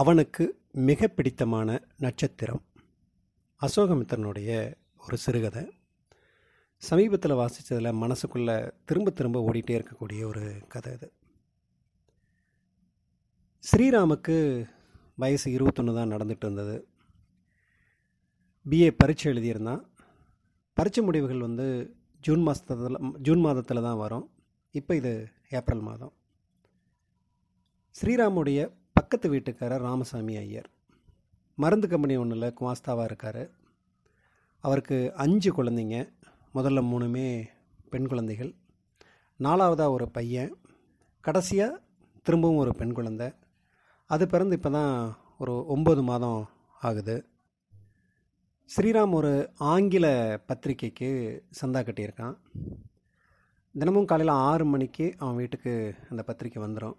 அவனுக்கு மிக பிடித்தமான நட்சத்திரம் அசோகமித்திரனுடைய ஒரு சிறுகதை. சமீபத்தில் வாசித்ததில் மனசுக்குள்ளே திரும்ப திரும்ப ஓடிட்டே இருக்கக்கூடிய ஒரு கதை இது. ஸ்ரீராமுக்கு வயசு இருபத்தொன்று தான் நடந்துட்டு இருந்தது. பிஏ பரீட்சை எழுதியிருந்தான். பரீட்சை முடிவுகள் வந்து ஜூன் மாதத்தில் ஜூன் மாதத்தில் தான் வரும். இப்போ இது ஏப்ரல் மாதம். ஸ்ரீராமுடைய பக்கத்து வீட்டுக்காரர் ராமசாமி ஐயர். மருந்து கம்பெனி ஒன்றில் குமாஸ்தாவாக இருக்கார். அவருக்கு அஞ்சு குழந்தைங்க முதல்ல மூணுமே பெண் குழந்தைகள். நாலாவதாக ஒரு பையன் கடைசியாக திரும்பவும் ஒரு பெண் குழந்தை. அது பிறந்து இப்போ தான் ஒரு ஒம்பது மாதம் ஆகுது. ஸ்ரீராம் ஒரு ஆங்கில பத்திரிக்கைக்கு சந்தா கட்டியிருக்கான். தினமும் காலையில் ஆறு மணிக்கு அவன் வீட்டுக்கு அந்த பத்திரிக்கை வந்துடும்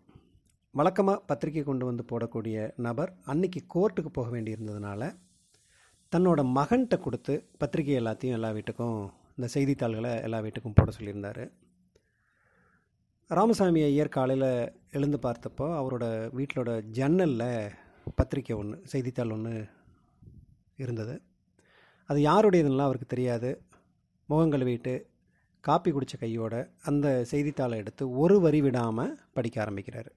வழக்கமாக பத்திரிக்கை கொண்டு வந்து போடக்கூடிய நபர் அன்னைக்கு கோர்ட்டுக்கு போக வேண்டியிருந்ததுனால தன்னோட மகன்கிட்ட கொடுத்து பத்திரிக்கை எல்லாத்தையும் எல்லா வீட்டுக்கும் இந்த செய்தித்தாள்களை எல்லா வீட்டுக்கும் போட சொல்லியிருந்தார். ராமசாமி ஐயர் காலையில் எழுந்து பார்த்தப்போ அவரோட வீட்டிலோட ஜன்னலில் பத்திரிக்கை ஒன்று செய்தித்தாள் ஒன்று இருந்தது. அது யாருடையதுன்னெலாம் அவருக்கு தெரியாது. முகம் கழுவிட்டு காப்பி குடித்த கையோட அந்த செய்தித்தாளை எடுத்து ஒரு வரி விடாமல் படிக்க ஆரம்பிக்கிறாரு.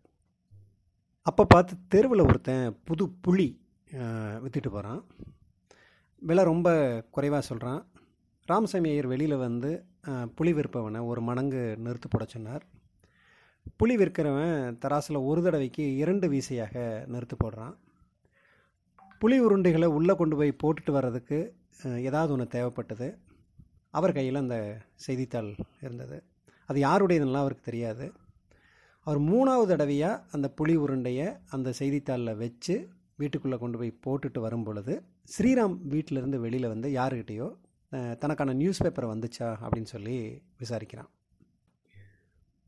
அப்போ பார்த்து தெருவில் ஒருத்தன் புது புளி விற்றுட்டு போகிறான் விலை ரொம்ப குறைவாக சொல்கிறான் ராமசாமி ஐயர் வெளியில் வந்து புளி விற்பவனை ஒரு மடங்கு நிறுத்து போட சொன்னார். புளி விற்கிறவன் தராசில் ஒரு தடவைக்கு இரண்டு வீசையாக நிறுத்து போடுறான். புளி உருண்டைகளை உள்ளே கொண்டு போய் போட்டுட்டு வர்றதுக்கு ஏதாவது ஒன்று தேவைப்பட்டது. அவர் கையில் அந்த செய்தித்தாள் இருந்தது. அது யாருடையதுன்னெலாம் அவருக்கு தெரியாது. அவர் மூணாவது தடவையாக அந்த புளி உருண்டையை அந்த செய்தித்தாளில் வச்சு வீட்டுக்குள்ளே கொண்டு போய் போட்டுட்டு வரும் பொழுது ஸ்ரீராம் வீட்டிலேருந்து வெளியில் வந்து யாருக்கிட்டேயோ தனக்கான நியூஸ் பேப்பரை வந்துச்சா அப்படின்னு சொல்லி விசாரிக்கிறான்.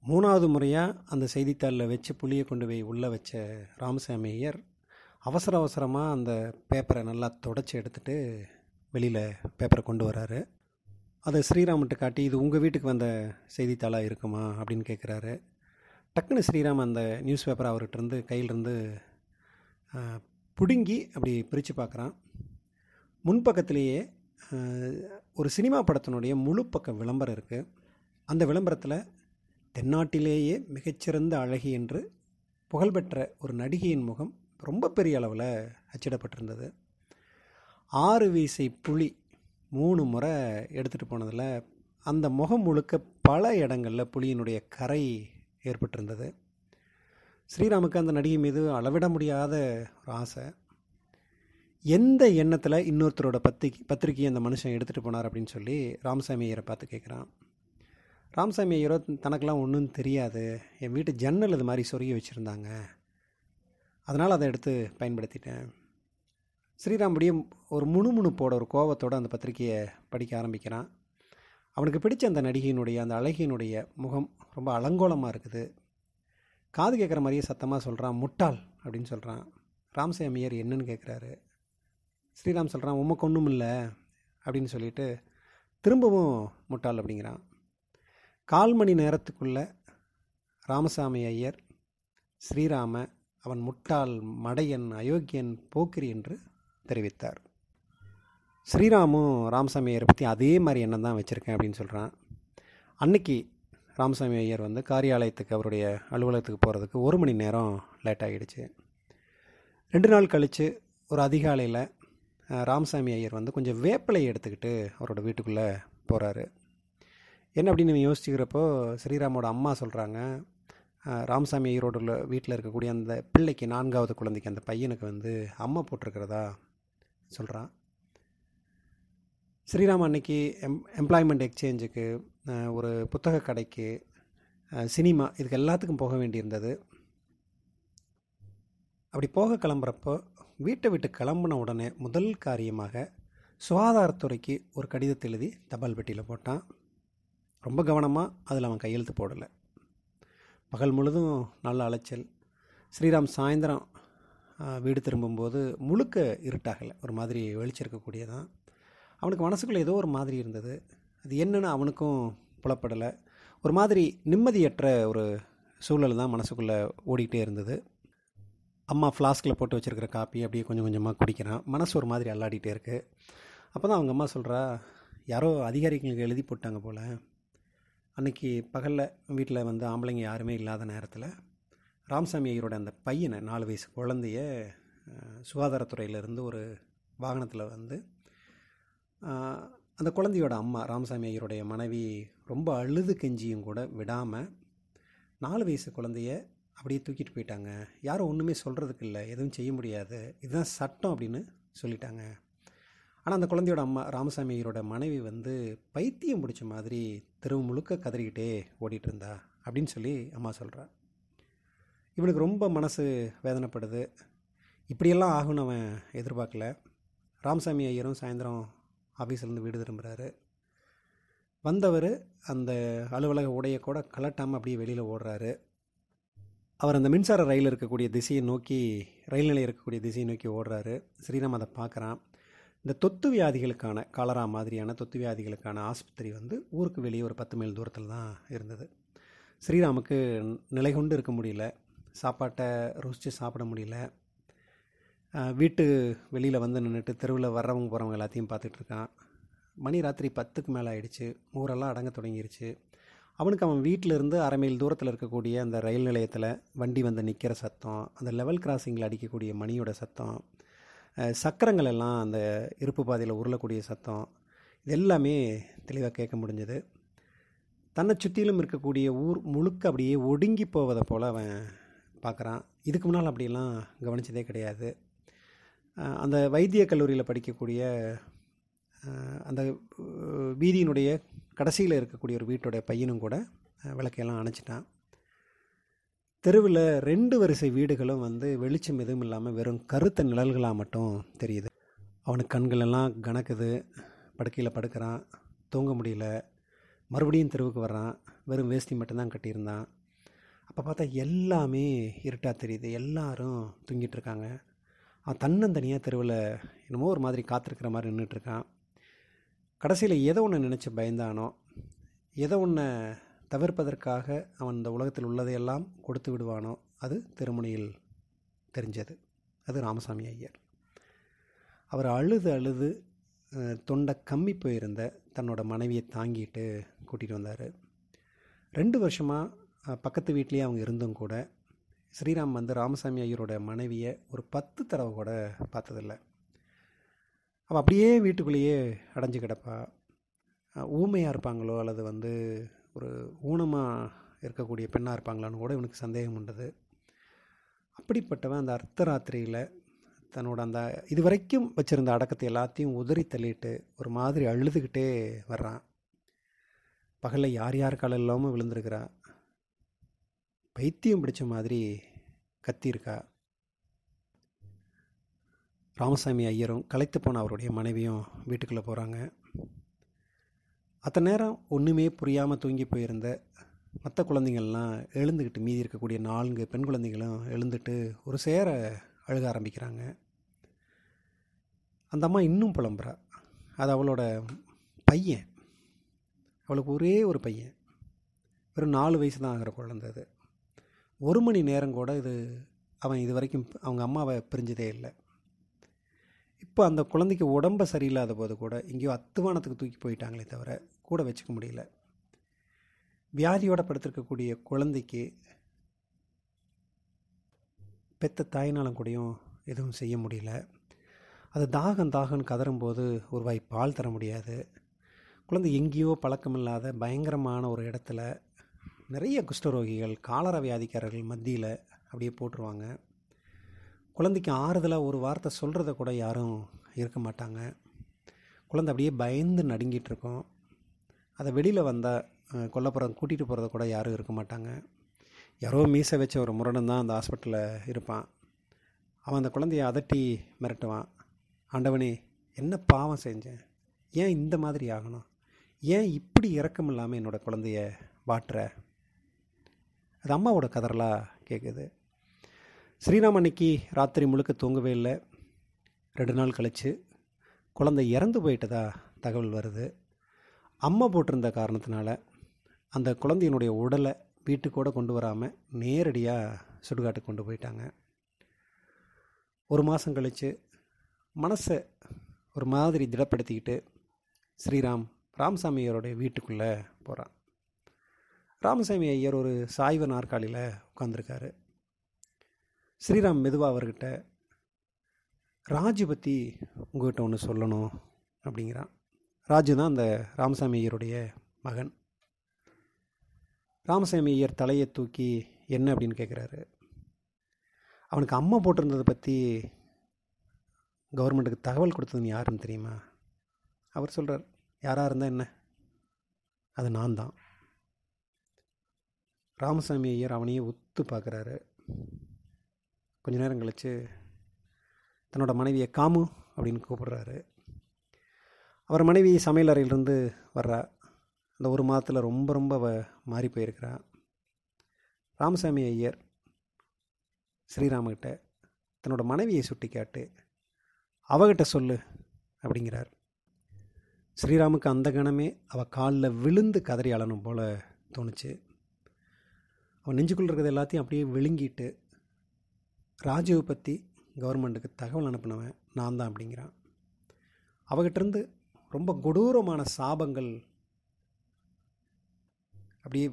மூணாவது முறையாக அந்த செய்தித்தாளில் வச்சு புளியை கொண்டு போய் உள்ளே வச்ச ராமசாமி ஐயர் அவசர அவசரமாக அந்த பேப்பரை நல்லா தொடச்சி எடுத்துகிட்டு வெளியில் பேப்பரை கொண்டு வராரு. அதை ஸ்ரீராம்கிட்ட காட்டி இது உங்கள் வீட்டுக்கு வந்த செய்தித்தாளாக இருக்குமா? அப்படின்னு கேட்குறாரு டக்குன்னு ஸ்ரீராம் அந்த நியூஸ் பேப்பரை அவர்கிட்டருந்து கையிலிருந்து பிடுங்கி அப்படி பிரித்து பார்க்குறான் முன்பக்கத்திலேயே ஒரு சினிமா படத்தினுடைய முழு பக்க விளம்பரம் இருக்குது அந்த விளம்பரத்தில் தென்னாட்டிலேயே மிகச்சிறந்த அழகி என்று புகழ்பெற்ற ஒரு நடிகையின் முகம் ரொம்ப பெரிய அளவில் அச்சிடப்பட்டிருந்தது. ஆறு வீசை புலி மூணு முறை எடுத்துகிட்டு போனதில் அந்த முகம் முழுக்க பல இடங்களில் புலியினுடைய கரை ஏற்பட்டிருந்தது. ஸ்ரீராமுக்கு அந்த நடிகை மீது அளவிட முடியாத ஒரு ஆசை. எந்த எண்ணத்தில் இன்னொருத்தரோட பத்திரிக்கை பத்திரிக்கையை அந்த மனுஷன் எடுத்துகிட்டு போனார் அப்படின்னு சொல்லி ராமசாமி ஐயரை பார்த்து கேட்குறான். ராமசாமி ஐயரோ தனக்கெல்லாம் ஒன்றும் தெரியாது. என் வீட்டு ஜன்னல் இது மாதிரி சொருகி வச்சுருந்தாங்க. அதனால் அதை எடுத்து பயன்படுத்திட்டேன். ஸ்ரீராமுடைய ஒரு முணுமுணுப்போட ஒரு கோவத்தோடு அந்த பத்திரிக்கையை படிக்க ஆரம்பிக்கிறான். அவனுக்கு பிடிச்ச அந்த நடிகையினுடைய அந்த அழகியினுடைய முகம் ரொம்ப அலங்கோலமாக இருக்குது. காது கேட்குற மாதிரியே சத்தமாக சொல்கிறான் முட்டாள் அப்படின்னு சொல்கிறான் ராமசாமியர் என்னன்னு கேட்குறாரு ஸ்ரீராம் சொல்கிறான் உமக்கு ஒன்றும் இல்லை அப்படின்னு சொல்லிட்டு திரும்பவும் முட்டாள் அப்படிங்கிறான். கால் மணி நேரத்துக்குள்ளே ராமசாமி ஐயர் ஸ்ரீராம அவன் முட்டாள் மடையன் அயோக்கியன் போக்கிரி என்று தெரிவித்தார். ஸ்ரீராமும் ராமசாமி ஐயரை பற்றி அதே மாதிரி எண்ணம் தான் வச்சுருக்கேன் அப்படின்னு சொல்கிறான் அன்னைக்கு ராமசாமி ஐயர் வந்து காரியாலயத்துக்கு அவருடைய அலுவலகத்துக்கு போகிறதுக்கு ஒரு மணி நேரம் லேட் ஆகிடுச்சு ரெண்டு நாள் கழித்து ஒரு அதிகாலையில் ராமசாமி ஐயர் வந்து கொஞ்சம் வேப்பிலை எடுத்துக்கிட்டு அவரோட வீட்டுக்குள்ளே போகிறாரு என்ன அப்படின்னு யோசிச்சுக்கிறப்போ ஸ்ரீராமோட அம்மா சொல்கிறாங்க ராமசாமி ஐயரோட வீட்டில் இருக்கக்கூடிய அந்த பிள்ளைக்கு நான்காவது குழந்தைக்கு அந்த பையனுக்கு வந்து அம்மா போட்டிருக்கிறதா சொல்கிறான் ஸ்ரீராம் அன்னைக்கு எம் எம்ப்ளாய்மெண்ட் எக்ஸ்சேஞ்சுக்கு ஒரு புத்தக கடைக்கு சினிமா இதுக்கு எல்லாத்துக்கும் போக வேண்டியிருந்தது. அப்படி போக கிளம்புறப்போ வீட்டை விட்டு கிளம்புன உடனே முதல் காரியமாக சுகாதாரத்துறைக்கு ஒரு கடிதத்தை எழுதி தபால் பெட்டியில் போட்டான். ரொம்ப கவனமாக அதில் அவன் கையெழுத்து போடலை. பகல் முழுதும் நல்ல அலைச்சல். ஸ்ரீராம் சாயந்தரம் வீடு திரும்பும்போது முழுக்க இருட்டாகலை. ஒரு மாதிரி வெளிச்சிருக்கக்கூடியதான் அவனுக்கு மனசுக்குள்ளே ஏதோ ஒரு மாதிரி இருந்தது. அது என்னன்னு அவனுக்கும் புலப்படலை. ஒரு மாதிரி நிம்மதியற்ற ஒரு சூழல் தான் மனசுக்குள்ளே ஓடிக்கிட்டே இருந்தது. அம்மா ஃப்ளாஸ்கில் போட்டு வச்சுருக்கிற காப்பி அப்படியே கொஞ்சம் கொஞ்சமாக குடிக்கிறான். மனசு ஒரு மாதிரி அல்லாடிட்டே இருக்குது அப்போ தான் அவங்க அம்மா சொல்கிறா யாரோ அதிகாரிகளுக்கு எழுதி போட்டாங்க போல். அன்றைக்கி பகலில் வீட்டில் வந்து ஆம்பளைங்க யாருமே இல்லாத நேரத்தில் ராமசாமி ஐயரோட அந்த பையனை நாலு வயசு குழந்தைய சுகாதாரத்துறையிலேருந்து ஒரு வாகனத்தில் வந்து அந்த குழந்தையோட அம்மா ராமசாமி ஐயருடைய மனைவி ரொம்ப அழுது கெஞ்சியும் கூட விடாமல் நாலு வயசு குழந்தைய அப்படியே தூக்கிட்டு போயிட்டாங்க. யாரும் ஒன்றுமே சொல்கிறதுக்கு இல்லை எதுவும் செய்ய முடியாது. இதுதான் சட்டம் அப்படின்னு சொல்லிட்டாங்க. ஆனால் அந்த குழந்தையோட அம்மா ராமசாமி ஐயரோட மனைவி வந்து பைத்தியம் பிடிச்ச மாதிரி தெருவு முழுக்க கதறிக்கிட்டே ஓடிட்டு இருந்தா அப்படின்னு சொல்லி அம்மா சொல்கிறார் இவனுக்கு ரொம்ப மனசு வேதனைப்படுது. இப்படியெல்லாம் ஆகும்னு அவன் எதிர்பார்க்கல. ராமசாமி ஐயரும் சாயந்தரம் ஆஃபீஸ்லேருந்து வீடு திரும்புகிறாரு வந்தவர் அந்த அலுவலக உடைய கூட கலட்டாமல் அப்படியே வெளியில் ஓடுறாரு. அவர் அந்த மின்சார ரயில் இருக்கக்கூடிய திசையை நோக்கி ரயில் நிலையம் இருக்கக்கூடிய திசையை நோக்கி ஓடுறாரு. ஸ்ரீராம் அதை பார்க்குறான். இந்த தொத்து வியாதிகளுக்கான காலரா மாதிரியான தொத்து வியாதிகளுக்கான ஆஸ்பத்திரி வந்து ஊருக்கு வெளியே ஒரு பத்து மைல் தூரத்தில் தான் இருந்தது. ஸ்ரீராமுக்கு நிலை கொண்டு இருக்க முடியல. சாப்பாட்டை ருசித்து சாப்பிட முடியல. வீட்டு வெளியில் வந்து நின்றுட்டு தெருவில் வர்றவங்க போகிறவங்க எல்லாத்தையும் பார்த்துட்ருக்கான் மணி ராத்திரி பத்துக்கு மேலே ஆயிடுச்சு. ஊரெல்லாம் அடங்க தொடங்கிருச்சு. அவனுக்கு அவன் வீட்டிலேருந்து அரை மைல் தூரத்தில் இருக்கக்கூடிய அந்த ரயில் நிலையத்தில் வண்டி வந்து நிற்கிற சத்தம் அந்த லெவல் கிராசிங்கில் அடிக்கக்கூடிய மணியோட சத்தம் சக்கரங்கள் எல்லாம் அந்த இருப்பு பாதையில் உருளக்கூடிய சத்தம் இது எல்லாமே தெளிவாக கேட்க முடிஞ்சது. தன்னை சுற்றிலும் இருக்கக்கூடிய ஊர் முழுக்க அப்படியே ஒடுங்கி போவதை போல் அவன் பார்க்குறான். இதுக்கு முன்னால் அப்படியெல்லாம் கவனித்ததே கிடையாது. அந்த வைத்திய கல்லூரியில் படிக்கக்கூடிய அந்த வீதியினுடைய கடைசியில் இருக்கக்கூடிய ஒரு வீட்டுடைய பையனும் கூட விளக்கையெல்லாம் அணைச்சிட்டான். தெருவில் ரெண்டு வரிசை வீடுகளும் வந்து வெளிச்சம் எதுவும் இல்லாமல் வெறும் கருத்த நிழல்களாக மட்டும் தெரியுது. அவனுக்கு கண்களெல்லாம் கணக்குது படுக்கையில் படுக்கிறான். தூங்க முடியல. மறுபடியும் தெருவுக்கு வர்றான். வெறும் வேஷ்டி மட்டும்தான் கட்டியிருந்தான். அப்போ பார்த்தா எல்லாமே இருட்டாக தெரியுது. எல்லாரும் தூங்கிட்டு இருக்காங்க. அவன் தன்னந்தனியாக தெருவில் என்னமோ ஒரு மாதிரி காத்திருக்கிற மாதிரி நின்றுட்டுருக்கான் கடைசியில் எதை ஒன்று நினச்சி பயந்தானோ எதை ஒன்று தவிர்ப்பதற்காக அவன் இந்த உலகத்தில் உள்ளதையெல்லாம் கொடுத்து விடுவானோ அது திருமணியில் தெரிஞ்சது. அது ராமசாமி ஐயர். அவர் அழுது அழுது தொண்டை கம்மி போயிருந்த தன்னோட மனைவியை தாங்கிட்டு கூட்டிகிட்டு வந்தார். ரெண்டு வருஷமாக பக்கத்து வீட்லேயே அவங்க இருந்தும் கூட ஸ்ரீராம் வந்து ராமசாமி ஐயரோட மனைவியை ஒரு பத்து தடவை கூட பார்த்ததில்ல. அவள் அப்படியே வீட்டுக்குள்ளேயே அடைஞ்சு கிடப்பா. ஊமையாக இருப்பாங்களோ அல்லது வந்து ஒரு ஊனமாக இருக்கக்கூடிய பெண்ணாக இருப்பாங்களான்னு கூட இவனுக்கு சந்தேகம் உண்டது. அப்படிப்பட்டவன் அந்த அர்த்தராத்திரியில் தன்னோட அந்த இது வரைக்கும் வச்சுருந்த அடக்கத்தை எல்லாத்தையும் உதறி தள்ளிட்டு ஒரு மாதிரி அழுதுகிட்டே வர்றான். பகலில் யார் யார் காலம் இல்லாமல் விழுந்திருக்கிறான் பைத்தியம் பிடிச்ச மாதிரி கத்தியிருக்கா ராமசாமி ஐயரும் கலைத்து போன அவருடைய மனைவியும் வீட்டுக்குள்ளே போகிறாங்க. அத்தனை நேரம் ஒன்றுமே புரியாமல் தூங்கி போயிருந்த மற்ற குழந்தைங்கள்லாம் எழுந்துக்கிட்டு மீதி இருக்கக்கூடிய நான்கு பெண் குழந்தைகளும் எழுந்துட்டு ஒரு சேர அழுக ஆரம்பிக்கிறாங்க. அந்த அம்மா இன்னும் புலம்புறா. அது அவளோட பையன். அவளுக்கு ஒரே ஒரு பையன். வெறும் நாலு வயசு தான் ஆகிற குழந்தை அது. ஒரு மணி நேரம் கூட இது அவன் இது வரைக்கும் அவங்க அம்மாவை பிரிஞ்சதே இல்லை. இப்போ அந்த குழந்தைக்கு உடம்பு சரியில்லாத போது கூட எங்கேயோ அத்துவானத்துக்கு தூக்கி போயிட்டாங்களே தவிர கூட வச்சுக்க முடியல. வியாதியோட படுத்திருக்கக்கூடிய குழந்தைக்கு பெத்த தாயினாலும் கூடயும் எதுவும் செய்ய முடியல. அது தாகம் தாகம் கதறும்போது ஒரு வாய் பால் தர முடியாது. குழந்தை எங்கேயோ பழக்கமில்லாத பயங்கரமான ஒரு இடத்துல நிறைய குஷ்டரோகிகள் காலர வியாதிக்காரர்கள் மத்தியில் அப்படியே போட்டுருவாங்க. குழந்தைக்கு ஆறுதலாக ஒரு வார்த்தை சொல்கிறத கூட யாரும் இருக்க மாட்டாங்க. குழந்தை அப்படியே பயந்து நடுங்கிட்டு இருக்கோம் அதை வெளியில் வந்தால் கொல்லப்புறம் கூட்டிகிட்டு போகிறத கூட யாரும் இருக்க மாட்டாங்க. யாரோ மீசை வச்ச ஒரு முரடன் தான் அந்த ஹாஸ்பிட்டலில் இருப்பான். அவன் அந்த குழந்தைய அதட்டி மிரட்டுவான். ஆண்டவனே என்ன பாவம் செஞ்சேன்? ஏன் இந்த மாதிரி ஆகணும்? ஏன் இப்படி இறக்கம் இல்லாமல் என்னோடய குழந்தைய வாட்டுற? அது அம்மாவோட கதறலாக கேட்குது ஸ்ரீராம் அன்னைக்கு ராத்திரி முழுக்க தூங்கவே இல்லை. ரெண்டு நாள் கழித்து குழந்தை இறந்து போயிட்டதா தகவல் வருது. அம்மா போட்டிருந்த காரணத்தினால அந்த குழந்தையினுடைய உடலை வீட்டுக்கூட கொண்டு வராமல் நேரடியாக சுடுகாட்டுக்கு கொண்டு போயிட்டாங்க. ஒரு மாதம் கழித்து மனசை ஒரு மாதிரி திடப்படுத்திக்கிட்டு ஸ்ரீராம் ராமசாமியாரோடைய வீட்டுக்குள்ளே போகிறான் ராமசாமி ஐயர் ஒரு சாய்வு நாற்காலியில் உட்காந்துருக்காரு ஸ்ரீராம் மெதுவாக அவர்கிட்ட ராஜு பற்றி உங்கள்கிட்ட ஒன்று சொல்லணும் அப்படிங்கிறான். ராஜு தான் அந்த ராமசாமி ஐயருடைய மகன். ராமசாமி ஐயர் தலையை தூக்கி என்ன அப்படின்னு கேட்குறாரு அவனுக்கு அம்மா போட்டிருந்ததை பற்றி கவர்மெண்ட்டுக்கு தகவல் கொடுத்ததுன்னு யாருன்னு தெரியுமா? அவர் சொல்கிறார் யாராக இருந்தால் என்ன? அது நான் தான். ராமசாமி ஐயர் அவனையே ஒத்து பார்க்குறாரு. கொஞ்ச நேரம் கழித்து தன்னோட மனைவியை காமு அப்படின்னு கூப்பிடுறாரு. அவர் மனைவி சமையல் அறையிலிருந்து வர்றா. அந்த ஒரு மாதத்தில் ரொம்ப ரொம்ப அவ மாறி போயிருக்கிறா. ராமசாமி ஐயர் ஸ்ரீராமகிட்ட தன்னோட மனைவியை சுட்டி காட்டு அவகிட்ட சொல்லு அப்படிங்கிறார். ஸ்ரீராமுக்கு அந்த கணமே அவள் காலில் விழுந்து கதறி அழணும் போல் தோணுச்சு. அவன் நெஞ்சுக்குள்ள இருக்கிறது எல்லாத்தையும் அப்படியே விழுங்கிட்டு ராஜீவை பற்றி கவர்மெண்ட்டுக்கு தகவல் அனுப்பினவன் நான் தான் அப்படிங்கிறான். அவகிட்டேருந்து ரொம்ப கொடூரமான சாபங்கள் அப்படியே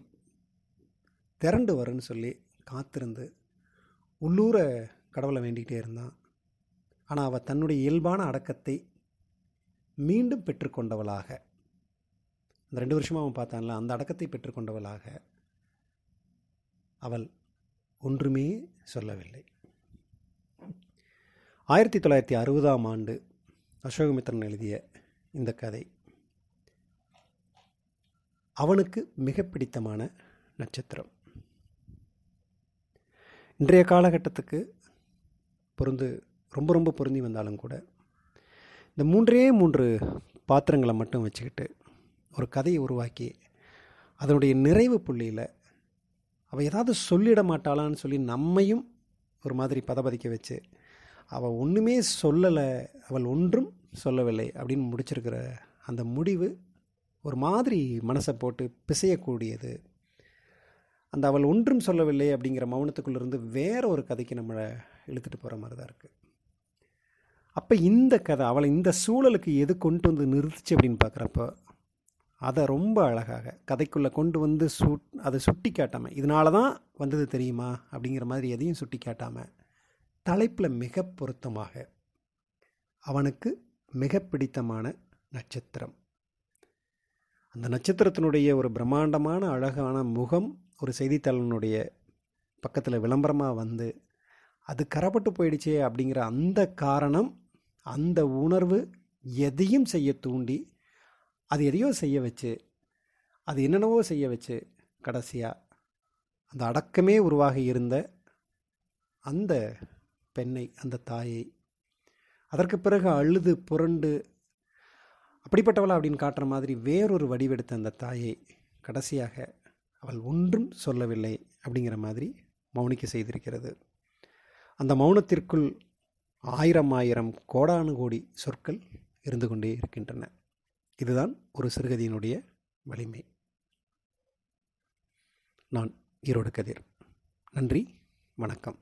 திரண்டு வரும்னு சொல்லி காத்திருந்து உள்ளூர கடவுளை வேண்டிக்கிட்டே இருந்தான். ஆனால் அவள் தன்னுடைய இயல்பான அடக்கத்தை மீண்டும் பெற்றுக்கொண்டவளாக. அந்த ரெண்டு வருஷமாக அவன் பார்த்தான்ல அந்த அடக்கத்தை பெற்றுக்கொண்டவளாக. அவள் ஒன்றுமே சொல்லவில்லை. ஆயிரத்தி தொள்ளாயிரத்தி அறுபதாம் ஆண்டு அசோகமித்திரன் எழுதிய இந்த கதை அவனுக்கு மிக பிடித்தமான நட்சத்திரம். இன்றைய காலகட்டத்துக்கு பொருந்து ரொம்ப ரொம்ப பொருந்தி வந்தாலும் கூட இந்த மூன்றே மூன்று பாத்திரங்களை மட்டும் வச்சுக்கிட்டு ஒரு கதையை உருவாக்கி அதனுடைய நிறைவு புள்ளியில் அவள் ஏதாவது சொல்லிட மாட்டாளான்னு சொல்லி நம்மையும் ஒரு மாதிரி பதபதிக்க வச்சு அவள் ஒன்றுமே சொல்லலை அவள் ஒன்றும் சொல்லவில்லை அப்படின்னு முடிச்சிருக்கிற அந்த முடிவு ஒரு மாதிரி மனசை போட்டு பிசையக்கூடியது. அந்த அவள் ஒன்றும் சொல்லவில்லை அப்படிங்கிற மௌனத்துக்குள்ளேருந்து வேற ஒரு கதைக்கு நம்மளை இழுத்துட்டு போகிற மாதிரி தான் இருக்குது அப்போ இந்த கதை அவளை இந்த சூழலுக்கு எது கொண்டு வந்து நிறுத்துச்சு அப்படின்னு பார்க்குறப்போ அதை ரொம்ப அழகாக கதைக்குள்ளே கொண்டு வந்து சு அதை சுட்டி காட்டாமல் இதனால தான் வந்தது தெரியுமா? அப்படிங்கிற மாதிரி எதையும் சுட்டி காட்டாமல் தலைப்பில் மிக பொருத்தமாக அவனுக்கு மிக பிடித்தமான நட்சத்திரம். அந்த நட்சத்திரத்தினுடைய ஒரு பிரம்மாண்டமான அழகான முகம் ஒரு செய்தித்தாளினுடைய பக்கத்தில் விளம்பரமாக வந்து அது கரப்பட்டு போயிடுச்சே அப்படிங்கிற அந்த காரணம் அந்த உணர்வு எதையும் செய்ய தூண்டி அது எதையோ செய்ய வச்சு அது என்னென்னவோ செய்ய வச்சு கடைசியாக அந்த அடக்கமே உருவாகி இருந்த அந்த பெண்ணை அந்த தாயை அதற்கு பிறகு அழுது புரண்டு அப்படிப்பட்டவளா அப்படின்னு காட்டுற மாதிரி வேறொரு வடிவெடுத்த அந்த தாயை கடைசியாக அவள் ஒன்றும் சொல்லவில்லை அப்படிங்கிற மாதிரி மௌனிக்க செய்திருக்கிறது. அந்த மௌனத்திற்குள் ஆயிரம் ஆயிரம் கோடானு கோடி சொற்கள் இருந்து கொண்டே இருக்கின்றன. இதுதான் ஒரு சிறுகதையினுடைய வலிமை. நான் ஈரோடு கதிர். நன்றி வணக்கம்.